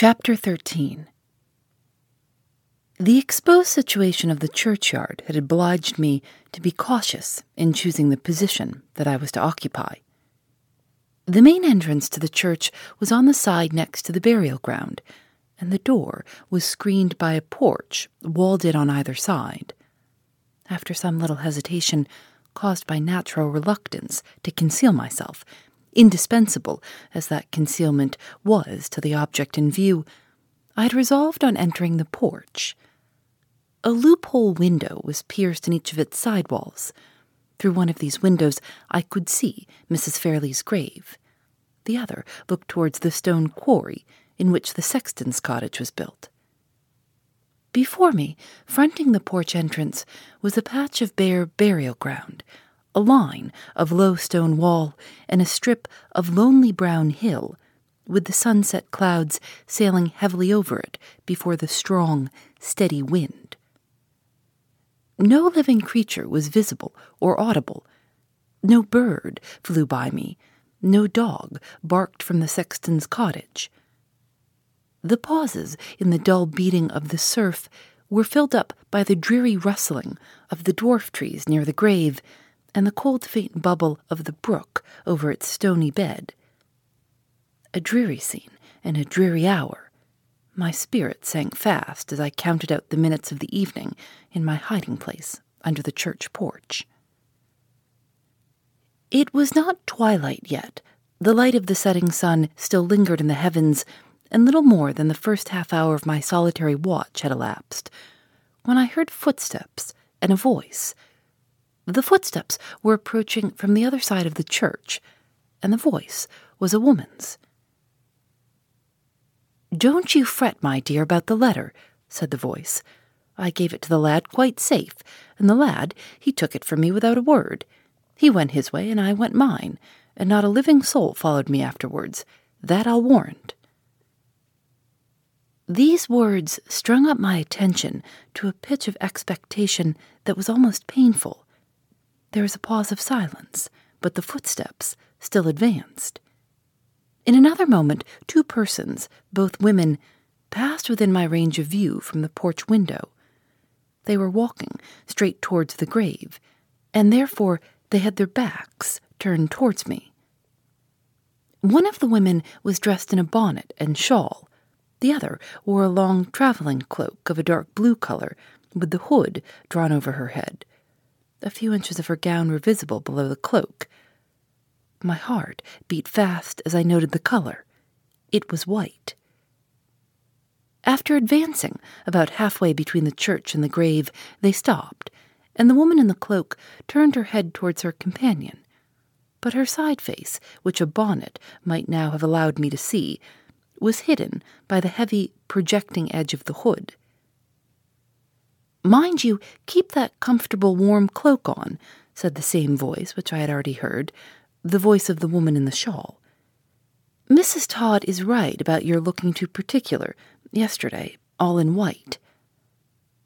Chapter 13 The exposed situation of the churchyard had obliged me to be cautious in choosing the position that I was to occupy. The main entrance to the church was on the side next to the burial ground, and the door was screened by a porch walled in on either side. After some little hesitation, caused by natural reluctance to conceal myself, indispensable as that concealment was to the object in view, I had resolved on entering the porch. A loophole window was pierced in each of its side walls. Through one of these windows, I could see Mrs. Fairlie's grave. The other looked towards the stone quarry in which the sexton's cottage was built. Before me, fronting the porch entrance, was a patch of bare burial ground a line of low stone wall, and a strip of lonely brown hill, with the sunset clouds sailing heavily over it before the strong, steady wind. No living creature was visible or audible. No bird flew by me. No dog barked from the sexton's cottage. The pauses in the dull beating of the surf were filled up by the dreary rustling of the dwarf trees near the grave and the cold faint bubble of the brook over its stony bed. A dreary scene and a dreary hour. My spirit sank fast as I counted out the minutes of the evening in my hiding place under the church porch. It was not twilight yet. The light of the setting sun still lingered in the heavens, and little more than the first half hour of my solitary watch had elapsed, when I heard footsteps and a voice the footsteps were approaching from the other side of the church, and the voice was a woman's. Don't you fret, my dear, about the letter, said the voice. I gave it to the lad quite safe, and the lad, he took it from me without a word. He went his way, and I went mine, and not a living soul followed me afterwards. That I'll warrant. These words strung up my attention to a pitch of expectation that was almost painful. There was a pause of silence, but the footsteps still advanced. In another moment, two persons, both women, passed within my range of view from the porch window. They were walking straight towards the grave, and therefore they had their backs turned towards me. One of the women was dressed in a bonnet and shawl. The other wore a long traveling cloak of a dark blue color, with the hood drawn over her head. A few inches of her gown were visible below the cloak. My heart beat fast as I noted the color. It was white. After advancing about halfway between the church and the grave, they stopped, and the woman in the cloak turned her head towards her companion. But her side face, which a bonnet might now have allowed me to see, was hidden by the heavy, projecting edge of the hood. Mind you, keep that comfortable warm cloak on, said the same voice which I had already heard, the voice of the woman in the shawl. Mrs. Todd is right about your looking too particular, yesterday, all in white.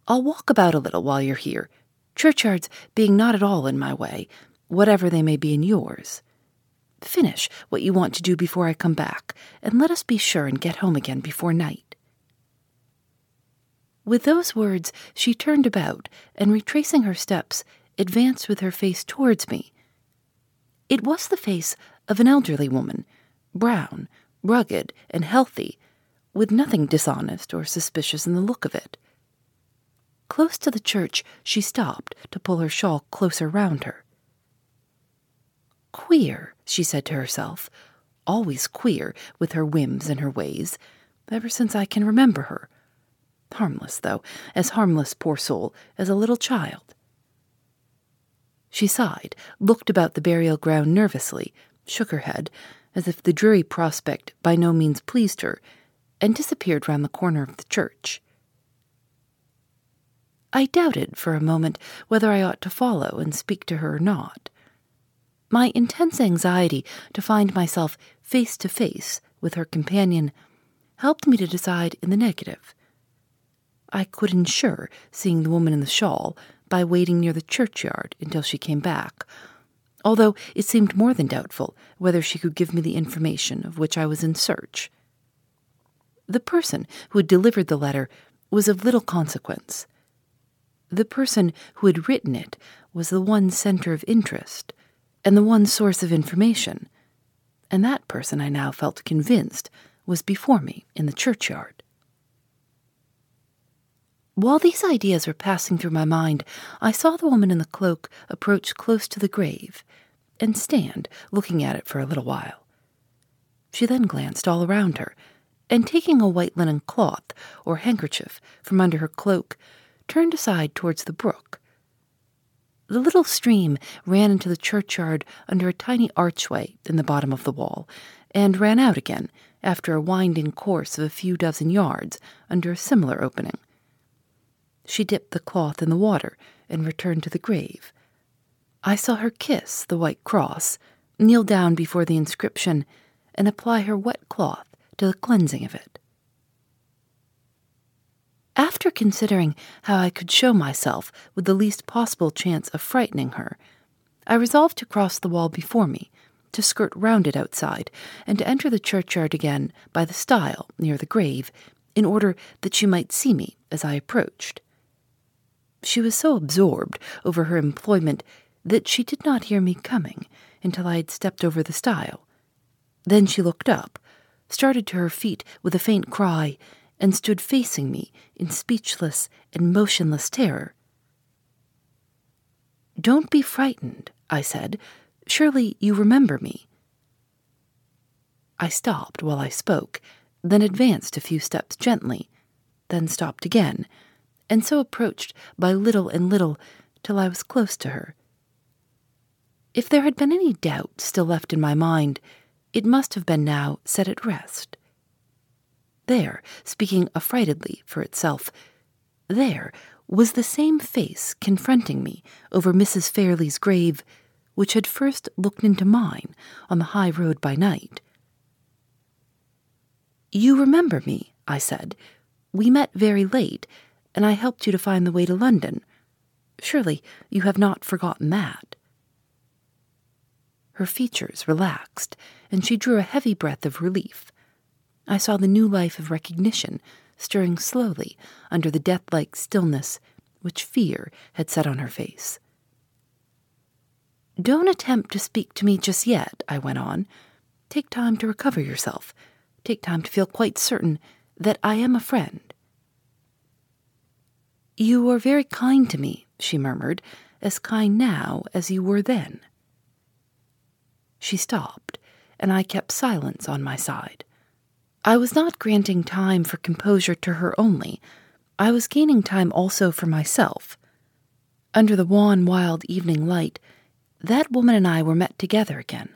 I'll walk about a little while you're here, churchyards being not at all in my way, whatever they may be in yours. Finish what you want to do before I come back, and let us be sure and get home again before night. With those words, she turned about and, retracing her steps, advanced with her face towards me. It was the face of an elderly woman, brown, rugged, and healthy, with nothing dishonest or suspicious in the look of it. Close to the church, she stopped to pull her shawl closer round her. Queer, she said to herself. always queer with her whims and her ways, ever since I can remember her. Harmless, though, as harmless, poor soul, as a little child. She sighed, looked about the burial ground nervously, shook her head, as if the dreary prospect by no means pleased her, and disappeared round the corner of the church. I doubted for a moment whether I ought to follow and speak to her or not. My intense anxiety to find myself face to face with her companion helped me to decide in the negative. I could ensure seeing the woman in the shawl by waiting near the churchyard until she came back, although it seemed more than doubtful whether she could give me the information of which I was in search. The person who had delivered the letter was of little consequence. The person who had written it was the one center of interest and the one source of information, and that person I now felt convinced was before me in the churchyard. While these ideas were passing through my mind, I saw the woman in the cloak approach close to the grave and stand looking at it for a little while. She then glanced all around her, and taking a white linen cloth or handkerchief from under her cloak, turned aside towards the brook. The little stream ran into the churchyard under a tiny archway in the bottom of the wall, and ran out again after a winding course of a few dozen yards under a similar opening. She dipped the cloth in the water and returned to the grave. I saw her kiss the white cross, kneel down before the inscription, and apply her wet cloth to the cleansing of it. After considering how I could show myself with the least possible chance of frightening her, I resolved to cross the wall before me, to skirt round it outside, and to enter the churchyard again by the stile near the grave, in order that she might see me as I approached. She was so absorbed over her employment that she did not hear me coming until I had stepped over the stile. Then she looked up, started to her feet with a faint cry, and stood facing me in speechless and motionless terror. Don't be frightened, I said. Surely you remember me. I stopped while I spoke, then advanced a few steps gently, then stopped again and so approached by little and little till I was close to her. If there had been any doubt still left in my mind, it must have been now set at rest. There, speaking affrightedly for itself, there was the same face confronting me over Mrs. Fairlie's grave which had first looked into mine on the high road by night. You remember me, I said. We met very late, and I helped you to find the way to London. Surely you have not forgotten that. Her features relaxed, and she drew a heavy breath of relief. I saw the new life of recognition stirring slowly under the death like stillness which fear had set on her face. Don't attempt to speak to me just yet, I went on. Take time to recover yourself. Take time to feel quite certain that I am a friend. You are very kind to me, she murmured, as kind now as you were then. She stopped, and I kept silence on my side. I was not granting time for composure to her only, I was gaining time also for myself. Under the wan, wild evening light, that woman and I were met together again,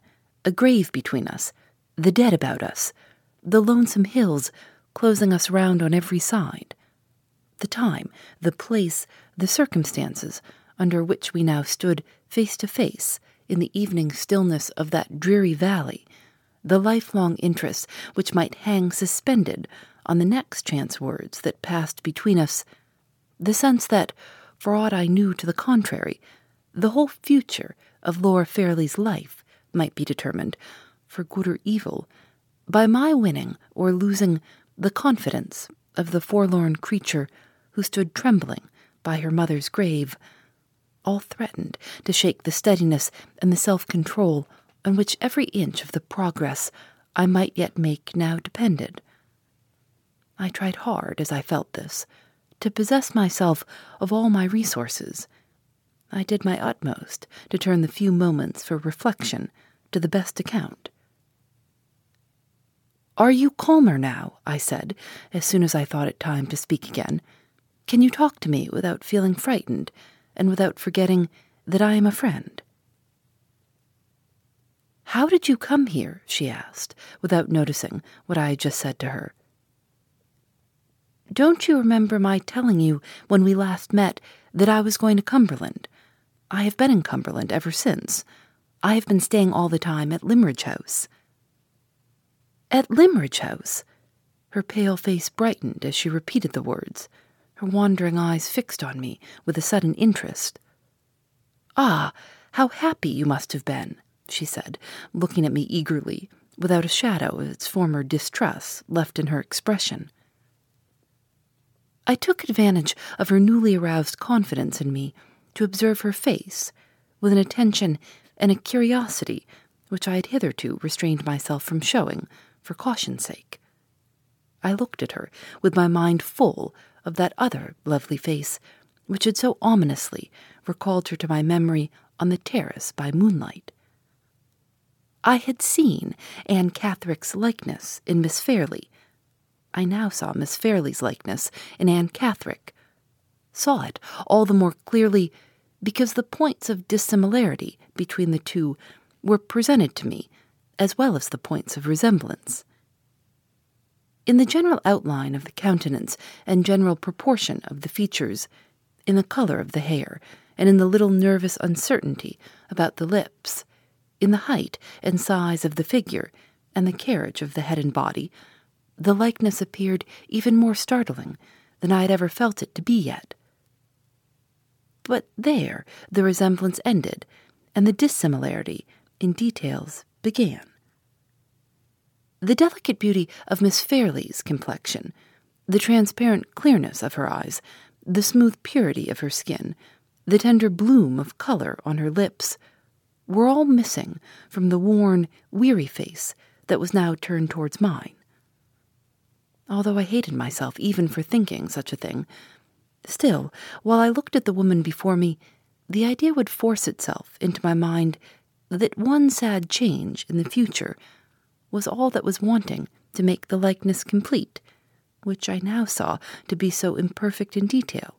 a grave between us, the dead about us, the lonesome hills closing us round on every side the time, the place, the circumstances under which we now stood face to face in the evening stillness of that dreary valley, the lifelong interest which might hang suspended on the next chance words that passed between us, the sense that, for aught I knew to the contrary, the whole future of Laura Fairlie's life might be determined, for good or evil, by my winning or losing the confidence of the forlorn creature who stood trembling by her mother's grave, all threatened to shake the steadiness and the self control on which every inch of the progress I might yet make now depended. I tried hard, as I felt this, to possess myself of all my resources. I did my utmost to turn the few moments for reflection to the best account. Are you calmer now? I said, as soon as I thought it time to speak again. Can you talk to me without feeling frightened and without forgetting that I am a friend? How did you come here? she asked, without noticing what I had just said to her. Don't you remember my telling you when we last met that I was going to Cumberland? I have been in Cumberland ever since. I have been staying all the time at Limmeridge House. At Limmeridge House? Her pale face brightened as she repeated the words, her wandering eyes fixed on me with a sudden interest. Ah, how happy you must have been, she said, looking at me eagerly, without a shadow of its former distrust left in her expression. I took advantage of her newly aroused confidence in me to observe her face with an attention and a curiosity which I had hitherto restrained myself from showing for caution's sake. I looked at her with my mind full of that other lovely face which had so ominously recalled her to my memory on the terrace by moonlight. I had seen Anne Catherick's likeness in Miss Fairlie. I now saw Miss Fairlie's likeness in Anne Catherick. Saw it all the more clearly because the points of dissimilarity between the two were presented to me, as well as the points of resemblance. In the general outline of the countenance and general proportion of the features, in the color of the hair, and in the little nervous uncertainty about the lips, in the height and size of the figure, and the carriage of the head and body, the likeness appeared even more startling than I had ever felt it to be yet. But there the resemblance ended, and the dissimilarity in details began. The delicate beauty of Miss Fairlie's complexion, the transparent clearness of her eyes, the smooth purity of her skin, the tender bloom of color on her lips, were all missing from the worn, weary face that was now turned towards mine. Although I hated myself even for thinking such a thing, Still, while I looked at the woman before me, the idea would force itself into my mind that one sad change in the future was all that was wanting to make the likeness complete, which I now saw to be so imperfect in detail.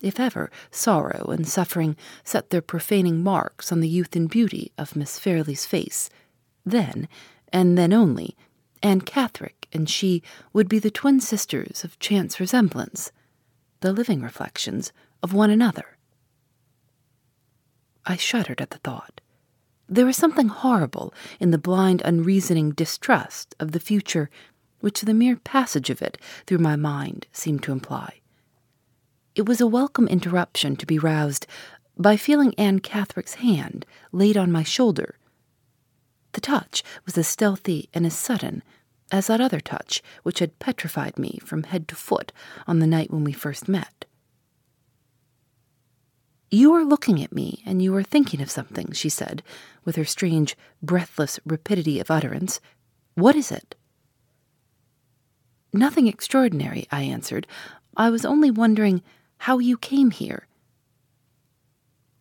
If ever sorrow and suffering set their profaning marks on the youth and beauty of Miss Fairlie's face, then, and then only, Anne Catherick and she would be the twin sisters of chance resemblance the living reflections of one another. I shuddered at the thought. There was something horrible in the blind, unreasoning distrust of the future which the mere passage of it through my mind seemed to imply. It was a welcome interruption to be roused by feeling Anne Catherick's hand laid on my shoulder. The touch was as stealthy and as sudden as that other touch which had petrified me from head to foot on the night when we first met. You are looking at me, and you are thinking of something, she said, with her strange, breathless rapidity of utterance. What is it? Nothing extraordinary, I answered. I was only wondering how you came here.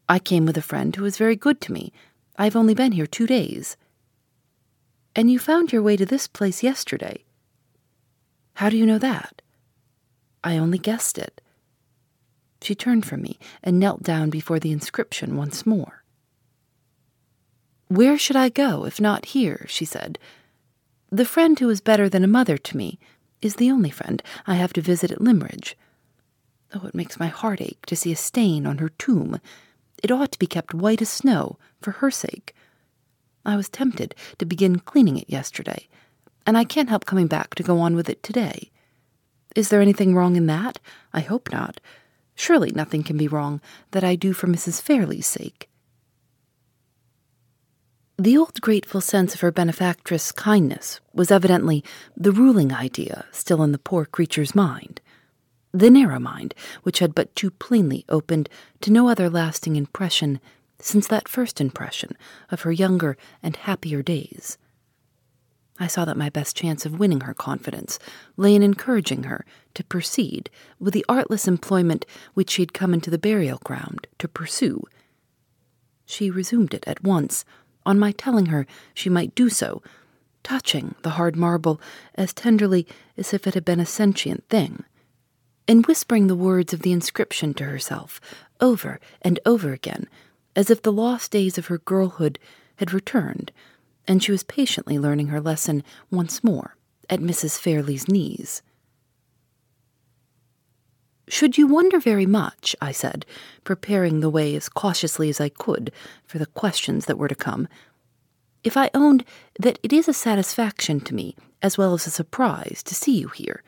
I came with a friend who was very good to me. I have only been here two days. And you found your way to this place yesterday. How do you know that? I only guessed it. She turned from me and knelt down before the inscription once more. Where should I go if not here? she said. The friend who is better than a mother to me is the only friend I have to visit at Limmeridge. Oh, it makes my heart ache to see a stain on her tomb. It ought to be kept white as snow for her sake. I was tempted to begin cleaning it yesterday, and I can't help coming back to go on with it today. Is there anything wrong in that? I hope not. Surely nothing can be wrong that I do for Mrs. Fairlie's sake. The old grateful sense of her benefactress' kindness was evidently the ruling idea still in the poor creature's mind. The narrow mind, which had but too plainly opened to no other lasting impression since that first impression of her younger and happier days. I saw that my best chance of winning her confidence lay in encouraging her to proceed with the artless employment which she had come into the burial ground to pursue. She resumed it at once, on my telling her she might do so, touching the hard marble as tenderly as if it had been a sentient thing, and whispering the words of the inscription to herself over and over again, as if the lost days of her girlhood had returned, and she was patiently learning her lesson once more at Mrs. Fairlie's knees. Should you wonder very much, I said, preparing the way as cautiously as I could for the questions that were to come, if I owned that it is a satisfaction to me, as well as a surprise, to see you here?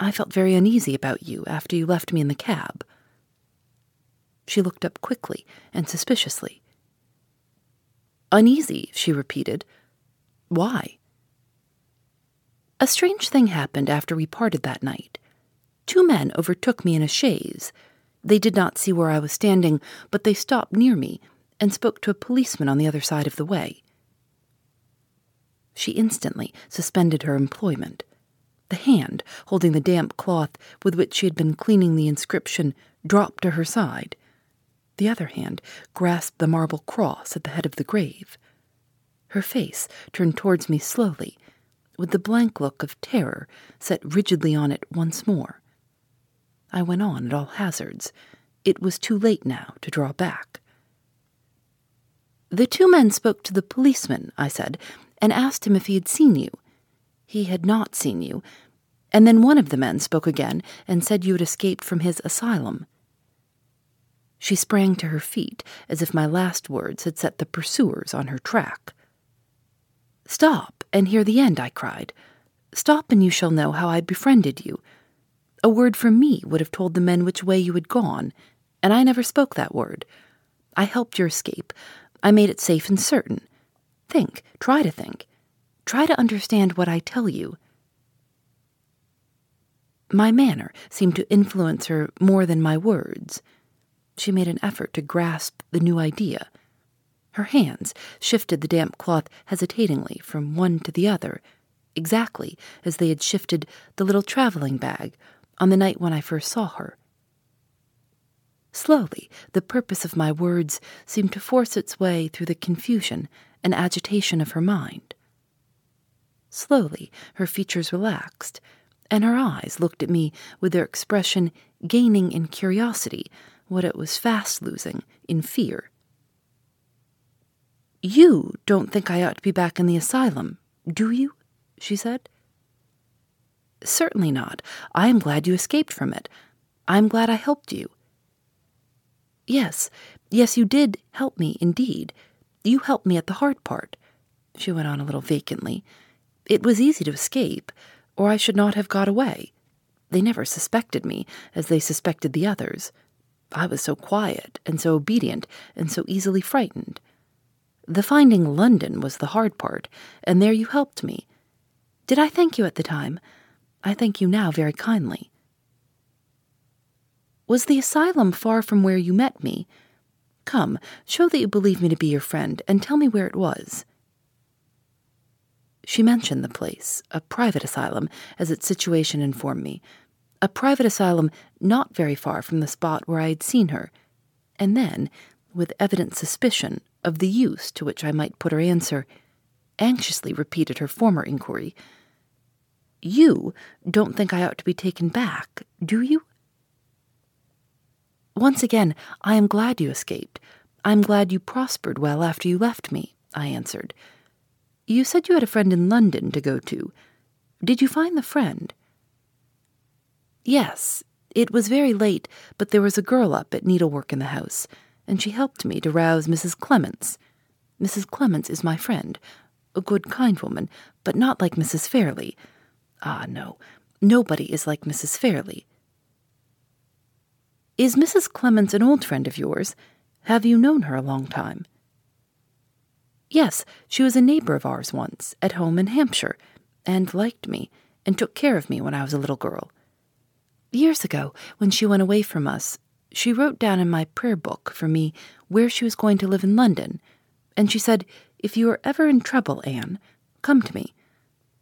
I felt very uneasy about you after you left me in the cab. She looked up quickly and suspiciously. Uneasy, she repeated. Why? A strange thing happened after we parted that night. Two men overtook me in a chaise. They did not see where I was standing, but they stopped near me and spoke to a policeman on the other side of the way. She instantly suspended her employment. The hand, holding the damp cloth with which she had been cleaning the inscription, dropped to her side. The other hand grasped the marble cross at the head of the grave. Her face turned towards me slowly, with the blank look of terror set rigidly on it once more. I went on at all hazards. It was too late now to draw back. The two men spoke to the policeman, I said, and asked him if he had seen you. He had not seen you, and then one of the men spoke again and said you had escaped from his asylum. She sprang to her feet as if my last words had set the pursuers on her track. Stop and hear the end, I cried. Stop and you shall know how I befriended you a word from me would have told the men which way you had gone, and I never spoke that word. I helped your escape. I made it safe and certain. Think, try to think. Try to understand what I tell you. My manner seemed to influence her more than my words. She made an effort to grasp the new idea. Her hands shifted the damp cloth hesitatingly from one to the other, exactly as they had shifted the little traveling bag on the night when I first saw her. Slowly, the purpose of my words seemed to force its way through the confusion and agitation of her mind. Slowly, her features relaxed, and her eyes looked at me with their expression gaining in curiosity what it was fast losing in fear. You don't think I ought to be back in the asylum, do you? she said. Certainly not. I am glad you escaped from it. I am glad I helped you. Yes, yes, you did help me, indeed. You helped me at the hard part, she went on a little vacantly. It was easy to escape, or I should not have got away. They never suspected me, as they suspected the others. I was so quiet, and so obedient, and so easily frightened. The finding London was the hard part, and there you helped me. Did I thank you at the time? I thank you now very kindly. Was the asylum far from where you met me? Come, show that you believe me to be your friend, and tell me where it was. She mentioned the place, a private asylum, as its situation informed me. A private asylum not very far from the spot where I had seen her, and then, with evident suspicion of the use to which I might put her answer, anxiously repeated her former inquiry you don't think I ought to be taken back, do you? Once again, I am glad you escaped. I am glad you prospered well after you left me, I answered. You said you had a friend in London to go to. Did you find the friend? Yes, it was very late, but there was a girl up at needlework in the house, and she helped me to rouse Mrs. Clements. Mrs. Clements is my friend, a good, kind woman, but not like Mrs. Fairlie. Ah, no, nobody is like Mrs. Fairlie. Is Mrs. Clements an old friend of yours? Have you known her a long time? Yes, she was a neighbor of ours once, at home in Hampshire, and liked me, and took care of me when I was a little girl. Years ago, when she went away from us, she wrote down in my prayer book for me where she was going to live in London, and she said, If you are ever in trouble, Anne, come to me.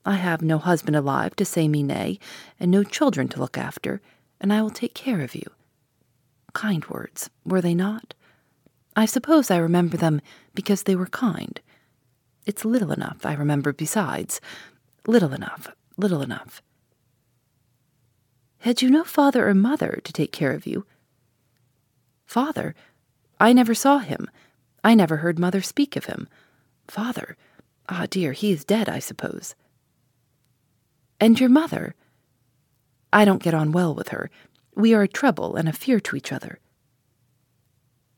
I have no husband alive to say me nay, and no children to look after, and I will take care of you. Kind words, were they not? I suppose I remember them because they were kind. It's little enough, I remember, besides. Little enough, little enough. Had you no father or mother to take care of you? Father? I never saw him. I never heard mother speak of him. Father? Ah, dear, he is dead, I suppose. And your mother? I don't get on well with her. We are a trouble and a fear to each other.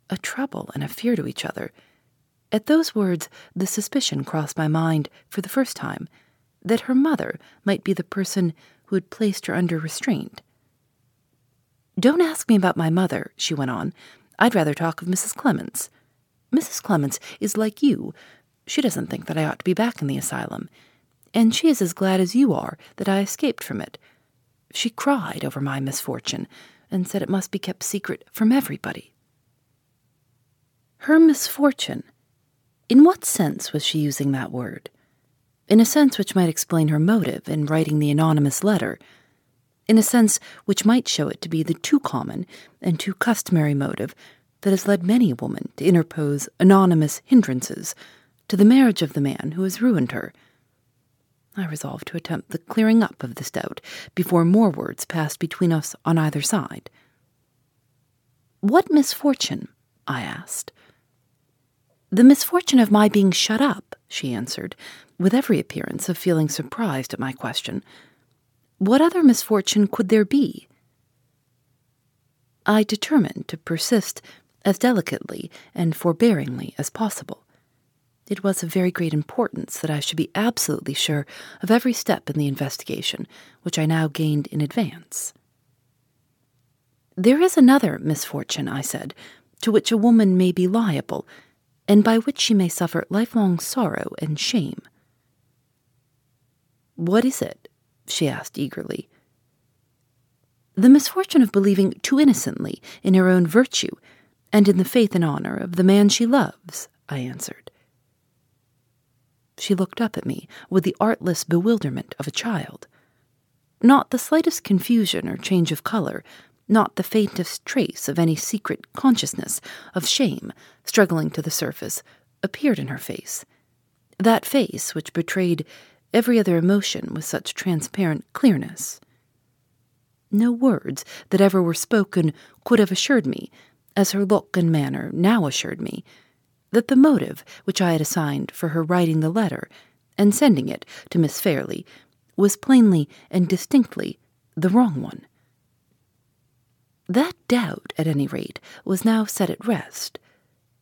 A trouble and a fear to each other. At those words, the suspicion crossed my mind for the first time that her mother might be the person who had placed her under restraint. Don't ask me about my mother, she went on. I'd rather talk of Mrs. Clements. Mrs. Clements is like you. She doesn't think that I ought to be back in the asylum, and she is as glad as you are that I escaped from it. She cried over my misfortune and said it must be kept secret from everybody. Her misfortune. In what sense was she using that word? In a sense which might explain her motive in writing the anonymous letter. In a sense which might show it to be the too common and too customary motive that has led many a woman to interpose anonymous hindrances to the marriage of the man who has ruined her I resolved to attempt the clearing up of this doubt before more words passed between us on either side. What misfortune? I asked. The misfortune of my being shut up, she answered, with every appearance of feeling surprised at my question. What other misfortune could there be? I determined to persist as delicately and forbearingly as possible. It was of very great importance that I should be absolutely sure of every step in the investigation, which I now gained in advance. There is another misfortune, I said, to which a woman may be liable, and by which she may suffer lifelong sorrow and shame. What is it? she asked eagerly. The misfortune of believing too innocently in her own virtue and in the faith and honor of the man she loves, I answered. She looked up at me with the artless bewilderment of a child. Not the slightest confusion or change of color, not the faintest trace of any secret consciousness of shame struggling to the surface, appeared in her face. That face which betrayed every other emotion with such transparent clearness. No words that ever were spoken could have assured me, as her look and manner now assured me, that the motive which I had assigned for her writing the letter and sending it to Miss Fairlie was plainly and distinctly the wrong one. That doubt, at any rate, was now set at rest,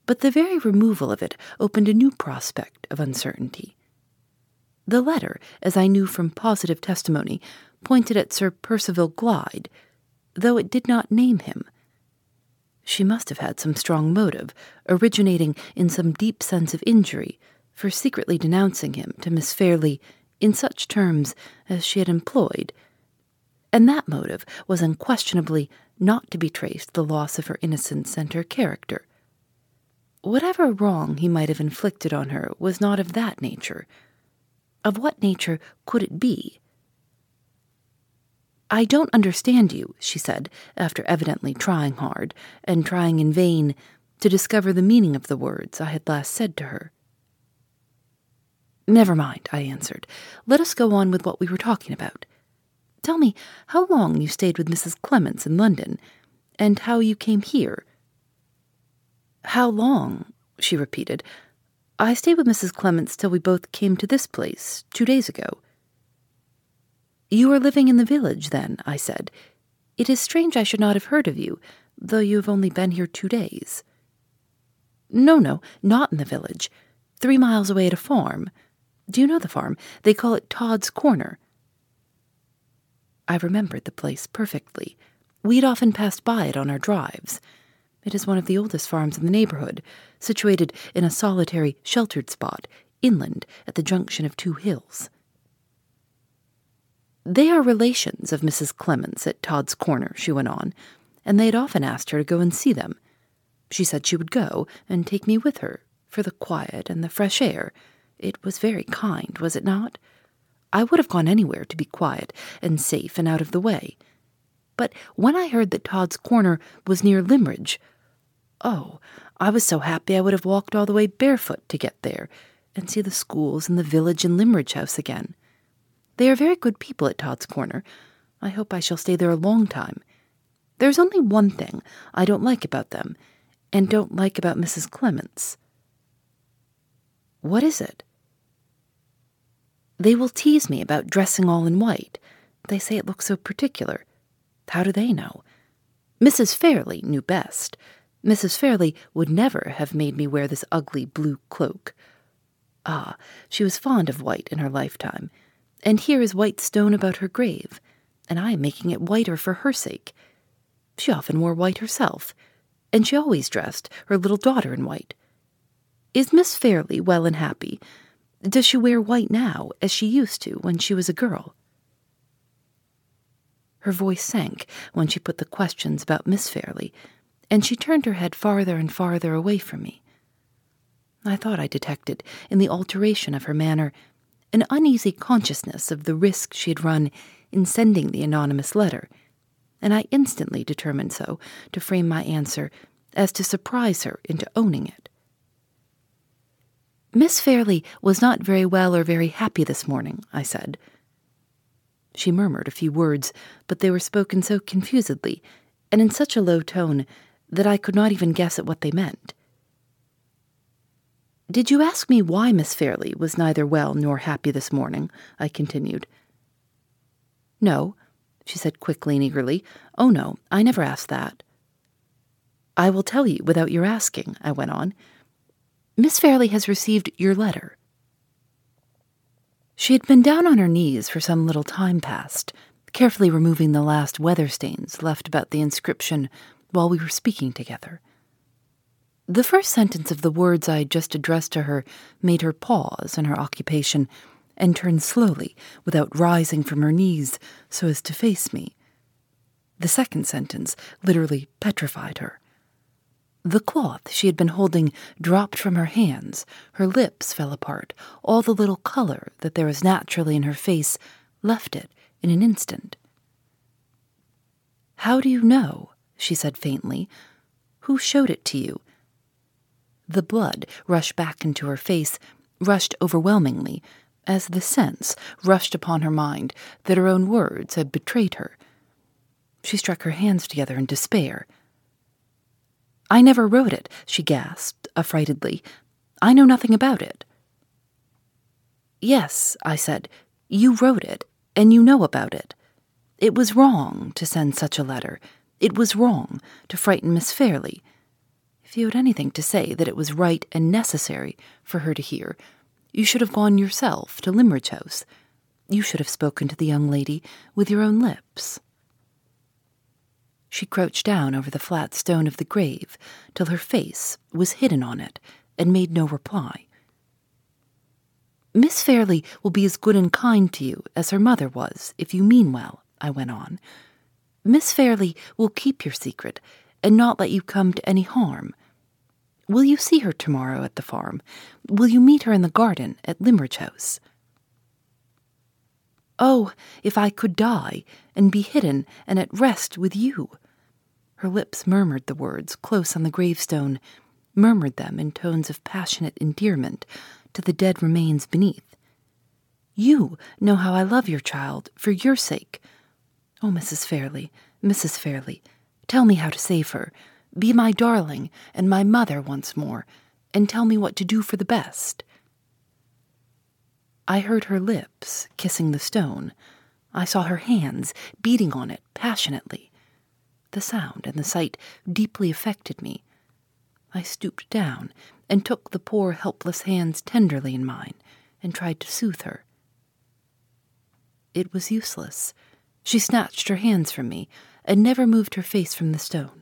but the very removal of it opened a new prospect of uncertainty. The letter, as I knew from positive testimony, pointed at Sir Percival Glyde, though it did not name him she must have had some strong motive, originating in some deep sense of injury, for secretly denouncing him to Miss Fairlie in such terms as she had employed. And that motive was unquestionably not to be traced the loss of her innocence and her character. Whatever wrong he might have inflicted on her was not of that nature. Of what nature could it be? I don't understand you, she said, after evidently trying hard, and trying in vain, to discover the meaning of the words I had last said to her. Never mind, I answered. Let us go on with what we were talking about. Tell me how long you stayed with Mrs. Clements in London, and how you came here. How long? she repeated. I stayed with Mrs. Clements till we both came to this place two days ago. You are living in the village, then, I said. It is strange I should not have heard of you, though you have only been here two days. No, no, not in the village. Three miles away at a farm. Do you know the farm? They call it Todd's Corner. I remembered the place perfectly. We had often passed by it on our drives. It is one of the oldest farms in the neighborhood, situated in a solitary, sheltered spot, inland at the junction of two hills. They are relations of Mrs. Clements at Todd's Corner, she went on, and they had often asked her to go and see them. She said she would go and take me with her for the quiet and the fresh air. It was very kind, was it not? I would have gone anywhere to be quiet and safe and out of the way. But when I heard that Todd's Corner was near Limmeridge, oh, I was so happy I would have walked all the way barefoot to get there, and see the schools and the village and Limmeridge House again. They are very good people at Todd's Corner. I hope I shall stay there a long time. There's only one thing I don't like about them, and don't like about Mrs. Clements. What is it? They will tease me about dressing all in white. They say it looks so particular. How do they know? Mrs. Fairlie knew best. Mrs. Fairlie would never have made me wear this ugly blue cloak. Ah, she was fond of white in her lifetime, and here is white stone about her grave, and I am making it whiter for her sake. She often wore white herself, and she always dressed her little daughter in white. Is Miss Fairlie well and happy? Does she wear white now, as she used to when she was a girl? Her voice sank when she put the questions about Miss Fairlie, and she turned her head farther and farther away from me. I thought I detected in the alteration of her manner an uneasy consciousness of the risk she had run in sending the anonymous letter, and I instantly determined so to frame my answer as to surprise her into owning it. Miss Fairlie was not very well or very happy this morning, I said. She murmured a few words, but they were spoken so confusedly and in such a low tone that I could not even guess at what they meant. Did you ask me why Miss Fairlie was neither well nor happy this morning? I continued. No, she said quickly and eagerly. Oh, no, I never asked that. I will tell you without your asking, I went on. Miss Fairlie has received your letter. She had been down on her knees for some little time past, carefully removing the last weather stains left about the inscription while we were speaking together. The first sentence of the words I had just addressed to her made her pause in her occupation and turn slowly, without rising from her knees, so as to face me. The second sentence literally petrified her. The cloth she had been holding dropped from her hands, her lips fell apart, all the little color that there was naturally in her face left it in an instant. How do you know? she said faintly. Who showed it to you? The blood rushed back into her face, rushed overwhelmingly, as the sense rushed upon her mind that her own words had betrayed her. She struck her hands together in despair. I never wrote it, she gasped, affrightedly. I know nothing about it. Yes, I said, you wrote it, and you know about it. It was wrong to send such a letter. It was wrong to frighten Miss Fairlie. If you had anything to say that it was right and necessary for her to hear, you should have gone yourself to Limmeridge House. You should have spoken to the young lady with your own lips. She crouched down over the flat stone of the grave till her face was hidden on it and made no reply. Miss Fairlie will be as good and kind to you as her mother was, if you mean well, I went on. Miss Fairlie will keep your secret and not let you come to any harm. Will you see her tomorrow at the farm? Will you meet her in the garden at Limmeridge House? Oh, if I could die and be hidden and at rest with you! Her lips murmured the words close on the gravestone, murmured them in tones of passionate endearment to the dead remains beneath. You know how I love your child for your sake. Oh, Mrs. Fairlie, Mrs. Fairlie, tell me how to save her. Be my darling and my mother once more, and tell me what to do for the best. I heard her lips kissing the stone. I saw her hands beating on it passionately. The sound and the sight deeply affected me. I stooped down and took the poor helpless hands tenderly in mine and tried to soothe her. It was useless. She snatched her hands from me and never moved her face from the stone.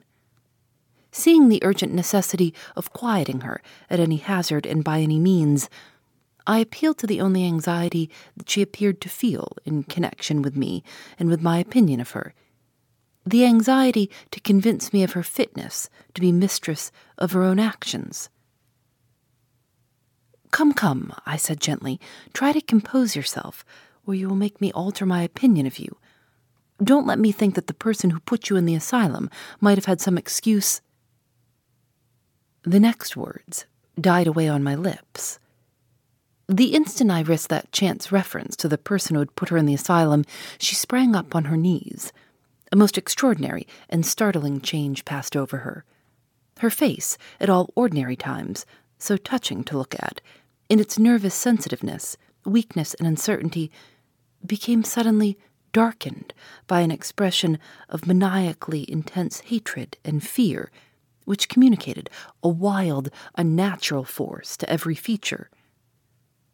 Seeing the urgent necessity of quieting her at any hazard and by any means, I appealed to the only anxiety that she appeared to feel in connection with me and with my opinion of her the anxiety to convince me of her fitness to be mistress of her own actions. Come, come, I said gently, try to compose yourself, or you will make me alter my opinion of you. Don't let me think that the person who put you in the asylum might have had some excuse the next words died away on my lips. The instant I risked that chance reference to the person who had put her in the asylum, she sprang up on her knees. A most extraordinary and startling change passed over her. Her face, at all ordinary times, so touching to look at, in its nervous sensitiveness, weakness, and uncertainty, became suddenly darkened by an expression of maniacally intense hatred and fear, which communicated a wild, unnatural force to every feature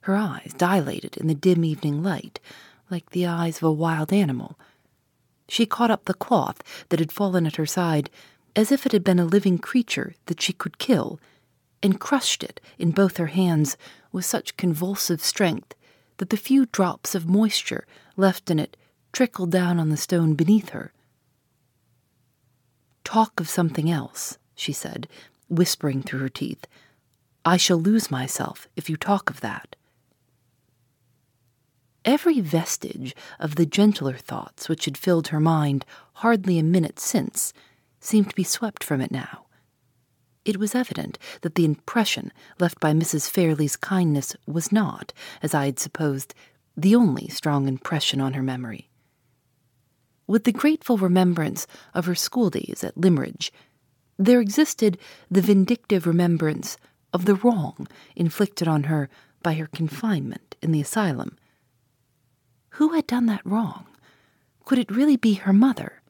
her eyes dilated in the dim evening light, like the eyes of a wild animal. She caught up the cloth that had fallen at her side as if it had been a living creature that she could kill, and crushed it in both her hands with such convulsive strength that the few drops of moisture left in it trickled down on the stone beneath her. Talk of something else, she said, whispering through her teeth. I shall lose myself if you talk of that. Every vestige of the gentler thoughts which had filled her mind hardly a minute since seemed to be swept from it now. It was evident that the impression left by Mrs. Fairlie's kindness was not, as I had supposed, the only strong impression on her memory. With the grateful remembrance of her schooldays at Limmeridge, there existed the vindictive remembrance of the wrong inflicted on her by her confinement in the asylum who had done that wrong? Could it really be her mother?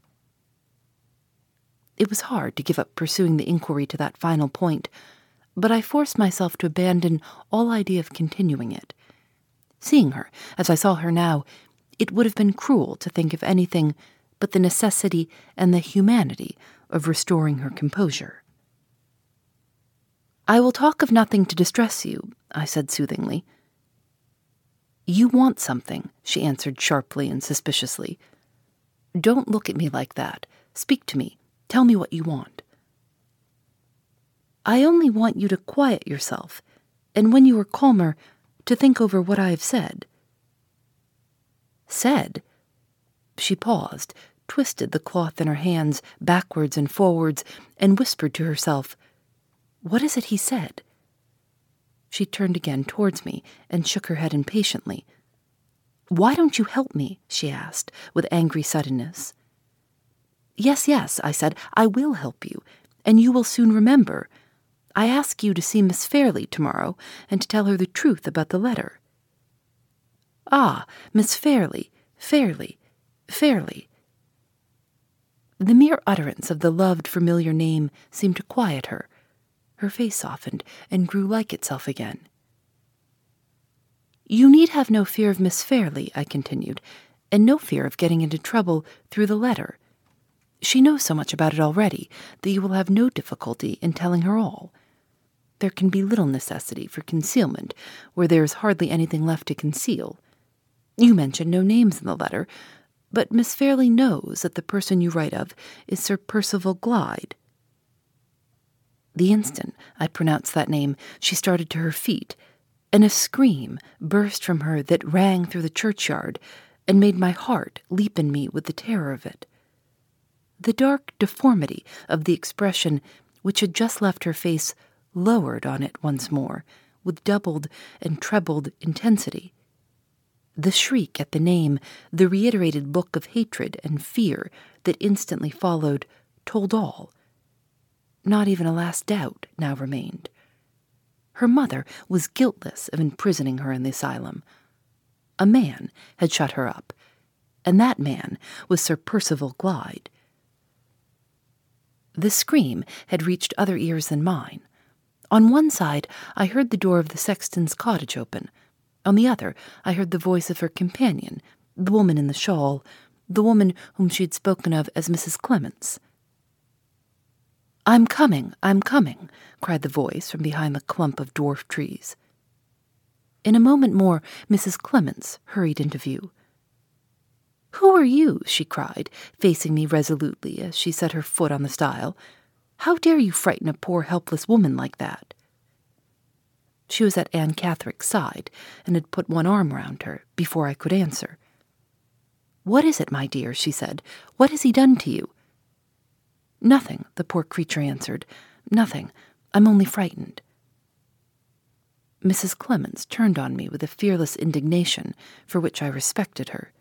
It was hard to give up pursuing the inquiry to that final point, but I forced myself to abandon all idea of continuing it. Seeing her, as I saw her now, it would have been cruel to think of anything but the necessity and the humanity of restoring her composure. I will talk of nothing to distress you, I said soothingly. You want something, she answered sharply and suspiciously. Don't look at me like that. Speak to me. Tell me what you want. I only want you to quiet yourself, and when you are calmer, to think over what I have said. Said? She paused, twisted the cloth in her hands backwards and forwards, and whispered to herself, What is it he said? She turned again towards me and shook her head impatiently. Why don't you help me? she asked, with angry suddenness. Yes, yes, I said, I will help you, and you will soon remember. I ask you to see Miss Fairlie tomorrow and to tell her the truth about the letter. Ah, Miss Fairlie, Fairlie, Fairlie. The mere utterance of the loved familiar name seemed to quiet her, her face softened and grew like itself again. You need have no fear of Miss Fairlie, I continued, and no fear of getting into trouble through the letter. She knows so much about it already that you will have no difficulty in telling her all. There can be little necessity for concealment where there is hardly anything left to conceal. You mention no names in the letter, but Miss Fairlie knows that the person you write of is Sir Percival Glyde, the instant I pronounced that name, she started to her feet, and a scream burst from her that rang through the churchyard and made my heart leap in me with the terror of it. The dark deformity of the expression which had just left her face lowered on it once more, with doubled and trebled intensity. The shriek at the name, the reiterated look of hatred and fear that instantly followed, told all not even a last doubt now remained. Her mother was guiltless of imprisoning her in the asylum. A man had shut her up, and that man was Sir Percival Glyde. The scream had reached other ears than mine. On one side, I heard the door of the sexton's cottage open. On the other, I heard the voice of her companion, the woman in the shawl, the woman whom she had spoken of as Mrs. Clements. I'm coming, I'm coming, cried the voice from behind the clump of dwarf trees. In a moment more, Mrs. Clements hurried into view. Who are you? she cried, facing me resolutely as she set her foot on the stile. How dare you frighten a poor helpless woman like that? She was at Anne Catherick's side and had put one arm round her before I could answer. What is it, my dear? she said. What has he done to you? Nothing, the poor creature answered. Nothing. I'm only frightened. Mrs. Clements turned on me with a fearless indignation for which I respected her.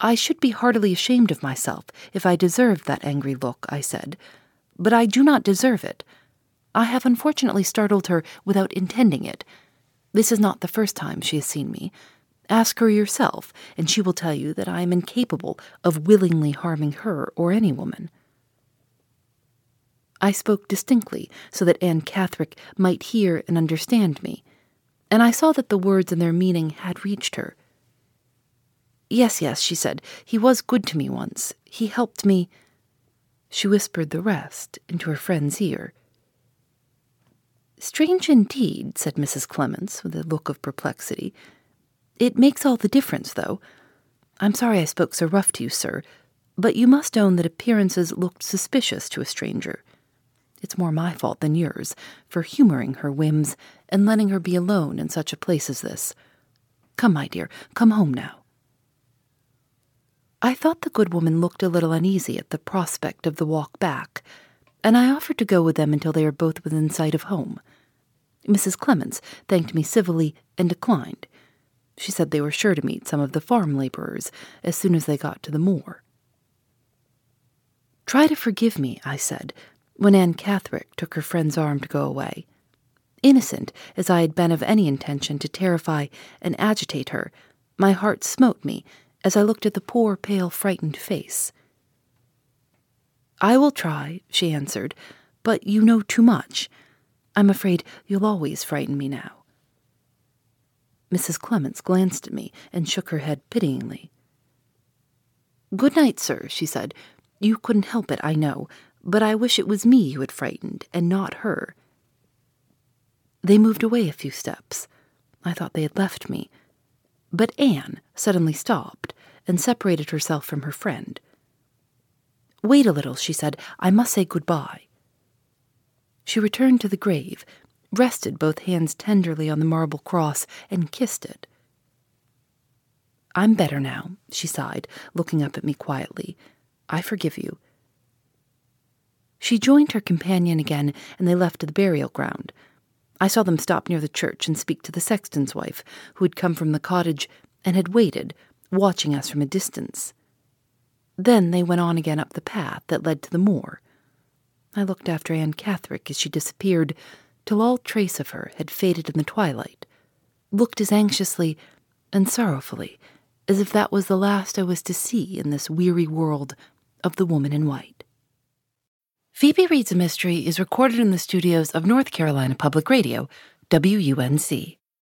I should be heartily ashamed of myself if I deserved that angry look, I said, but I do not deserve it. I have unfortunately startled her without intending it. This is not the first time she has seen me. Ask her yourself, and she will tell you that I am incapable of willingly harming her or any woman. I spoke distinctly so that Anne Catherick might hear and understand me, and I saw that the words and their meaning had reached her. Yes, yes, she said, he was good to me once. He helped me. She whispered the rest into her friend's ear. Strange indeed, said Mrs. Clements, with a look of perplexity. It makes all the difference, though. I'm sorry I spoke so rough to you, sir, but you must own that appearances looked suspicious to a stranger. It's more my fault than yours for humoring her whims and letting her be alone in such a place as this. Come, my dear, come home now. I thought the good woman looked a little uneasy at the prospect of the walk back, and I offered to go with them until they were both within sight of home. Mrs. Clements thanked me civilly and declined. She said they were sure to meet some of the farm laborers as soon as they got to the moor. Try to forgive me, I said, when Anne Catherick took her friend's arm to go away. Innocent as I had been of any intention to terrify and agitate her, my heart smote me as I looked at the poor, pale, frightened face. I will try, she answered, but you know too much. I'm afraid you'll always frighten me now. Mrs. Clements glanced at me and shook her head pityingly. Good night, sir, she said. You couldn't help it, I know, but I wish it was me you had frightened, and not her. They moved away a few steps. I thought they had left me. But Anne suddenly stopped and separated herself from her friend. Wait a little, she said. I must say good-bye. She returned to the grave, rested both hands tenderly on the marble cross, and kissed it. I'm better now, she sighed, looking up at me quietly. I forgive you. She joined her companion again, and they left the burial ground. I saw them stop near the church and speak to the sexton's wife, who had come from the cottage and had waited, watching us from a distance. Then they went on again up the path that led to the moor. I looked after Anne Catherick as she disappeared, till all trace of her had faded in the twilight, looked as anxiously and sorrowfully as if that was the last I was to see in this weary world of the woman in white. Phoebe Reads a Mystery is recorded in the studios of North Carolina Public Radio, WUNC.